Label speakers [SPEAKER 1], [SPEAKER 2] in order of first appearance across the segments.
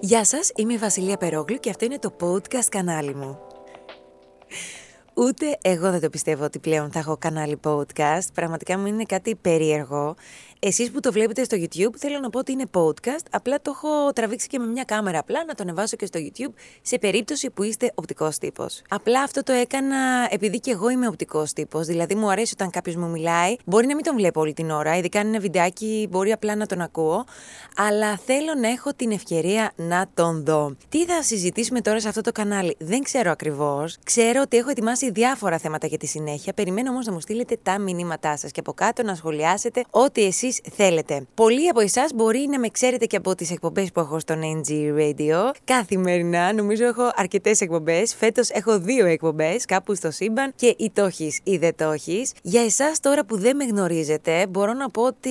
[SPEAKER 1] Γεια σας, είμαι η Βασιλεία Περόγλου και αυτό είναι το podcast κανάλι μου. Ούτε εγώ δεν το πιστεύω ότι πλέον θα έχω κανάλι podcast. Πραγματικά μου είναι κάτι περίεργο. Εσείς που το βλέπετε στο YouTube θέλω να πω ότι είναι podcast, απλά το έχω τραβήξει και με μια κάμερα απλά να το ανεβάσω και στο YouTube σε περίπτωση που είστε οπτικός τύπος. Απλά αυτό το έκανα επειδή και εγώ είμαι οπτικός τύπος, δηλαδή μου αρέσει όταν κάποιος μου μιλάει, μπορεί να μην τον βλέπω όλη την ώρα, ειδικά αν είναι βιντεάκι μπορεί απλά να τον ακούω, αλλά θέλω να έχω την ευκαιρία να τον δω. Τι θα συζητήσουμε τώρα σε αυτό το κανάλι, δεν ξέρω ακριβώς, ξέρω ότι έχω ετοιμάσει διάφορα θέματα για τη συνέχεια, περιμένω όμως να μου στείλετε τα μηνύματά σας και από κάτω να σχολιάσετε ό,τι εσείς θέλετε. Πολλοί από εσάς μπορεί να με ξέρετε και από τις εκπομπές που έχω στο NG Radio. Καθημερινά, νομίζω έχω αρκετές εκπομπές. Φέτος έχω δύο εκπομπές, κάπου στο σύμπαν και ή το ή δεν το Για εσάς τώρα που δεν με γνωρίζετε, μπορώ να πω ότι.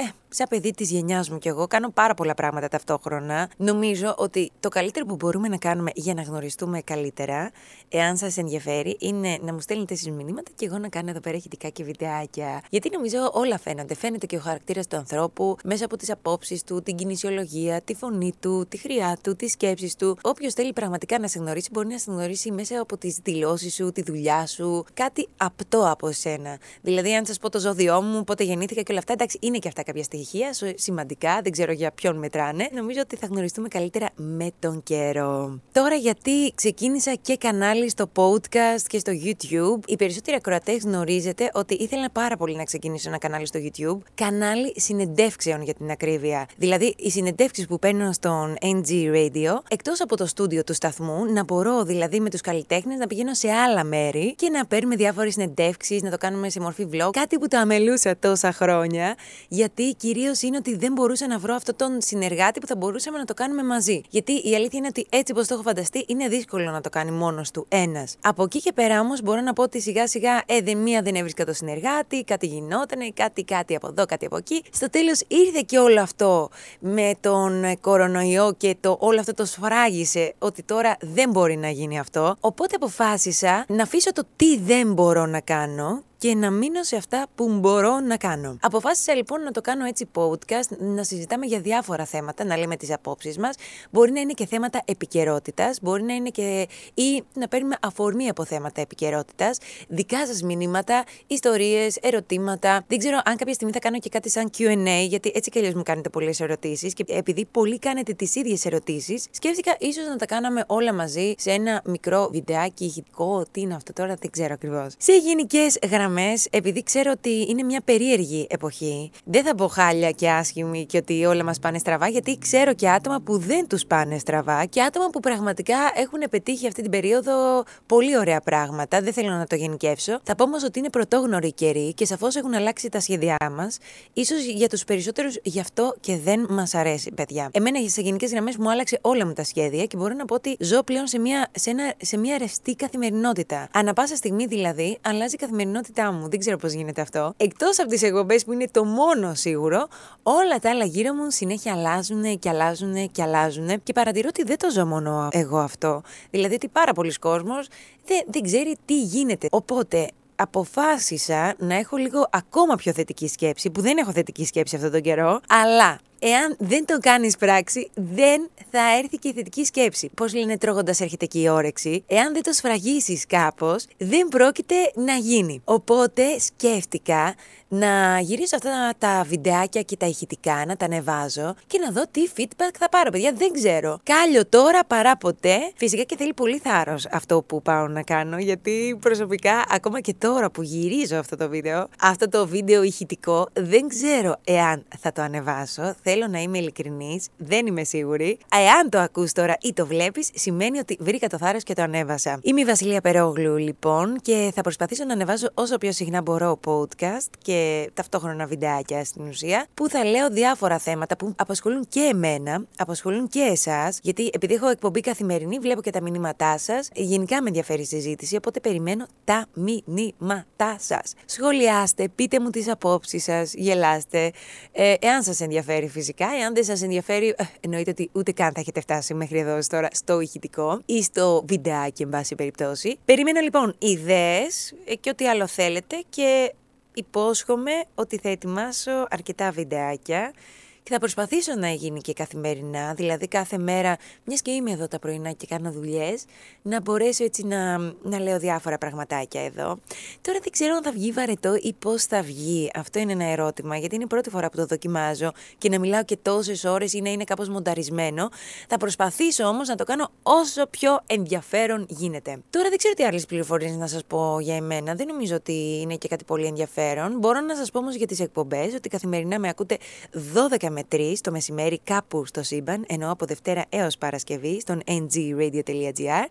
[SPEAKER 1] Ε, σαν παιδί της γενιάς μου κι εγώ, κάνω πάρα πολλά πράγματα ταυτόχρονα. Νομίζω ότι το καλύτερο που μπορούμε να κάνουμε για να γνωριστούμε καλύτερα, εάν σας ενδιαφέρει, είναι να μου στέλνετε εσείς μηνύματα και εγώ να κάνω εδώ πέρα ηχητικά και βιντεάκια. Γιατί νομίζω όλα φαίνονται. Φαίνεται και ο χαρακτήρας του ανθρώπου μέσα από τις απόψεις του, την κινησιολογία, τη φωνή του, τη χρειά του, τις σκέψεις του. Όποιος θέλει πραγματικά να σε γνωρίσει, μπορεί να σε γνωρίσει μέσα από τις δηλώσεις σου, τη δουλειά σου, κάτι απτό από εσένα. Δηλαδή, αν σας πω το ζώδιό μου, πότε γεννήθηκα και όλα αυτά, εντάξει, είναι και αυτά κάποια στιγμή στοιχεία σημαντικά, δεν ξέρω για ποιον μετράνε. Νομίζω ότι θα γνωριστούμε καλύτερα με τον καιρό. Τώρα γιατί ξεκίνησα και κανάλι στο podcast και στο YouTube. Οι περισσότεροι ακροατές γνωρίζετε ότι ήθελα πάρα πολύ να ξεκινήσω ένα κανάλι στο YouTube. Κανάλι συνεντεύξεων για την ακρίβεια. Δηλαδή, οι συνεντεύξεις που παίρνω στον NG Radio, εκτός από το στούντιο του σταθμού, να μπορώ δηλαδή με τους καλλιτέχνες να πηγαίνω σε άλλα μέρη και να παίρνουμε διάφορες συνεντεύξεις, να το κάνουμε σε μορφή vlog. Κάτι που το αμελούσα τόσα χρόνια, γιατί κυρίως είναι ότι δεν μπορούσα να βρω αυτόν τον συνεργάτη που θα μπορούσαμε να το κάνουμε μαζί. Γιατί η αλήθεια είναι ότι έτσι όπως το έχω φανταστεί, είναι δύσκολο να το κάνει μόνος του ένας. Από εκεί και πέρα όμως μπορώ να πω ότι σιγά σιγά ε, δε μία δεν έβρισκα το συνεργάτη, κάτι γινότανε, κάτι, κάτι από εδώ, κάτι από εκεί. Στο τέλος ήρθε και όλο αυτό με τον κορονοϊό και το όλο αυτό το σφράγισε ότι τώρα δεν μπορεί να γίνει αυτό. Οπότε αποφάσισα να αφήσω το τι δεν μπορώ να κάνω και να μείνω σε αυτά που μπορώ να κάνω. Αποφάσισα λοιπόν να το κάνω έτσι podcast, να συζητάμε για διάφορα θέματα, να λέμε τις απόψεις μας. Μπορεί να είναι και θέματα επικαιρότητας, μπορεί να είναι και. ή να παίρνουμε αφορμή από θέματα επικαιρότητας, δικά σας μηνύματα, ιστορίες, ερωτήματα. Δεν ξέρω αν κάποια στιγμή θα κάνω και κάτι σαν QA, γιατί έτσι κι αλλιώς μου κάνετε πολλές ερωτήσεις και επειδή πολλοί κάνετε τις ίδιες ερωτήσεις, σκέφτηκα ίσως να τα κάναμε όλα μαζί σε ένα μικρό βιντεάκι ηχητικό. Τι είναι αυτό τώρα, δεν ξέρω ακριβώς. Σε γενικές γραμμές επειδή ξέρω ότι είναι μια περίεργη εποχή, δεν θα πω χάλια και άσχημη και ότι όλα μας πάνε στραβά, γιατί ξέρω και άτομα που δεν τους πάνε στραβά και άτομα που πραγματικά έχουν πετύχει αυτή την περίοδο πολύ ωραία πράγματα. Δεν θέλω να το γενικεύσω. Θα πω όμως ότι είναι πρωτόγνωροι καιροί και σαφώς έχουν αλλάξει τα σχέδιά μας. σω για τους περισσότερους γι' αυτό και δεν μας αρέσει, παιδιά. Εμένα σε γενικές γραμμές μου άλλαξε όλα μου τα σχέδια και μπορώ να πω ότι ζω πλέον σε μια, σε ένα, σε μια ρευστή καθημερινότητα. Ανά πάσα στιγμή δηλαδή αλλάζει η καθημερινότητα μου. Δεν ξέρω πώς γίνεται αυτό. Εκτός από τις εκπομπές που είναι το μόνο σίγουρο, όλα τα άλλα γύρω μου συνέχεια αλλάζουν και αλλάζουν και αλλάζουν και παρατηρώ ότι δεν το ζω μόνο εγώ αυτό. Δηλαδή ότι πάρα πολλοί κόσμοι δεν, δεν ξέρει τι γίνεται. Οπότε αποφάσισα να έχω λίγο ακόμα πιο θετική σκέψη, που δεν έχω θετική σκέψη αυτόν τον καιρό, αλλά εάν δεν το κάνεις πράξη, δεν θα έρθει και η θετική σκέψη. Πώς λένε τρώγοντας έρχεται και η όρεξη. Εάν δεν το σφραγίσεις κάπως, δεν πρόκειται να γίνει. Οπότε σκέφτηκα να γυρίσω αυτά τα βιντεάκια και τα ηχητικά, να τα ανεβάζω και να δω τι feedback θα πάρω. Παιδιά, δεν ξέρω. Κάλιο τώρα παρά ποτέ. Φυσικά και θέλει πολύ θάρρος αυτό που πάω να κάνω, γιατί προσωπικά, ακόμα και τώρα που γυρίζω αυτό το βίντεο, αυτό το βίντεο ηχητικό, δεν ξέρω εάν θα το ανεβάσω. Θέλω να είμαι ειλικρινής, δεν είμαι σίγουρη. Εάν το ακούς τώρα ή το βλέπεις, σημαίνει ότι βρήκα το θάρρος και το ανέβασα. Είμαι η Βασιλεία Περόγλου, λοιπόν, και θα προσπαθήσω να ανεβάζω όσο πιο συχνά μπορώ podcast και ταυτόχρονα βιντεάκια στην ουσία, που θα λέω διάφορα θέματα που απασχολούν και εμένα, απασχολούν και εσάς, γιατί επειδή έχω εκπομπή καθημερινή, βλέπω και τα μηνύματά σας. Γενικά με ενδιαφέρει η συζήτηση, οπότε περιμένω τα μηνύματά σας. Σχολιάστε, πείτε μου τις απόψεις σας, γελάστε. Ε, εάν σας ενδιαφέρει φυσικά, εάν δεν σας ενδιαφέρει, ε, εννοείται ότι ούτε καν θα έχετε φτάσει μέχρι εδώ τώρα στο ηχητικό ή στο βιντεάκι, εν πάση περιπτώσει. Περιμένω λοιπόν ιδέες ε, και ό,τι άλλο θέλετε και υπόσχομαι ότι θα ετοιμάσω αρκετά βιντεάκια Και θα προσπαθήσω να γίνει και καθημερινά, δηλαδή κάθε μέρα, μιας και είμαι εδώ τα πρωινά και κάνω δουλειές, να μπορέσω έτσι να, να λέω διάφορα πραγματάκια εδώ. Τώρα δεν ξέρω αν θα βγει βαρετό ή πώς θα βγει. Αυτό είναι ένα ερώτημα, γιατί είναι η πρώτη φορά που το δοκιμάζω και να μιλάω και τόσες ώρες ή να είναι κάπως μονταρισμένο. Θα προσπαθήσω όμως να το κάνω όσο πιο ενδιαφέρον γίνεται. Τώρα δεν ξέρω τι άλλες πληροφορίες να σας πω για εμένα. Δεν νομίζω ότι είναι και κάτι πολύ ενδιαφέρον. Μπορώ να σας πω όμως για τις εκπομπές ότι καθημερινά με ακούτε 12 με 3 το μεσημέρι κάπου στο σύμπαν, ενώ από Δευτέρα έως Παρασκευή στον ngradio.gr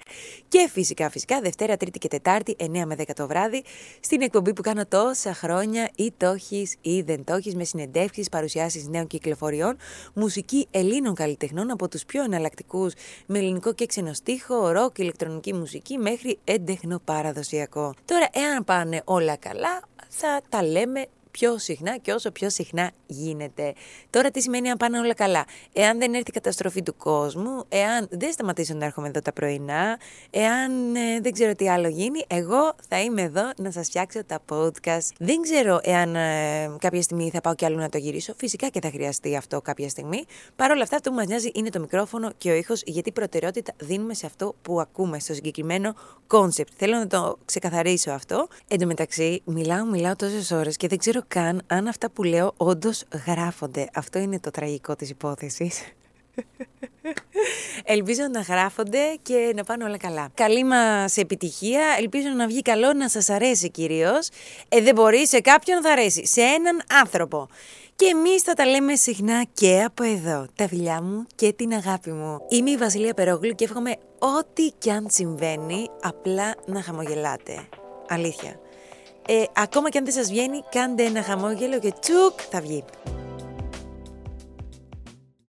[SPEAKER 1] και φυσικά φυσικά Δευτέρα, Τρίτη και Τετάρτη 9 με 10 το βράδυ στην εκπομπή που κάνω τόσα χρόνια ή το έχει ή δεν το έχει με συνεντεύξεις, παρουσιάσεις νέων κυκλοφοριών, μουσική Ελλήνων καλλιτεχνών από τους πιο εναλλακτικούς με ελληνικό και ξενοστίχο, ροκ, ηλεκτρονική μουσική μέχρι έντεχνο παραδοσιακό. Τώρα, εάν πάνε όλα καλά, θα τα λέμε πιο συχνά και όσο πιο συχνά γίνεται. Τώρα τι σημαίνει αν πάνε όλα καλά; Εάν δεν έρθει η καταστροφή του κόσμου, εάν δεν σταματήσω να έρχομαι εδώ τα πρωινά, εάν ε, δεν ξέρω τι άλλο γίνει, εγώ θα είμαι εδώ να σας φτιάξω τα podcast. Δεν ξέρω εάν ε, κάποια στιγμή θα πάω κι άλλο να το γυρίσω. Φυσικά και θα χρειαστεί αυτό κάποια στιγμή. Παρ' όλα αυτά αυτό που μας νοιάζει είναι το μικρόφωνο και ο ήχος, γιατί προτεραιότητα δίνουμε σε αυτό που ακούμε, στο συγκεκριμένο concept. Θέλω να το ξεκαθαρίσω αυτό. Εν τω μεταξύ, μιλάω, μιλάω τόσες ώρες και δεν ξέρω καν αν αυτά που λέω όντως γράφονται. Αυτό είναι το τραγικό της υπόθεσης. Ελπίζω να γράφονται και να πάνε όλα καλά. Καλή μας επιτυχία. Ελπίζω να βγει καλό, να σας αρέσει κυρίως. Ε, δεν μπορεί, σε κάποιον θα αρέσει. Σε έναν άνθρωπο. Και εμείς θα τα λέμε συχνά και από εδώ. Τα φιλιά μου και την αγάπη μου. Είμαι η Βασιλεία Περόγλου και εύχομαι ό,τι κι αν συμβαίνει απλά να χαμογελάτε. Αλήθεια. Ε, ακόμα και αν δεν σας βγαίνει, κάντε ένα χαμόγελο και τσουκ θα βγει.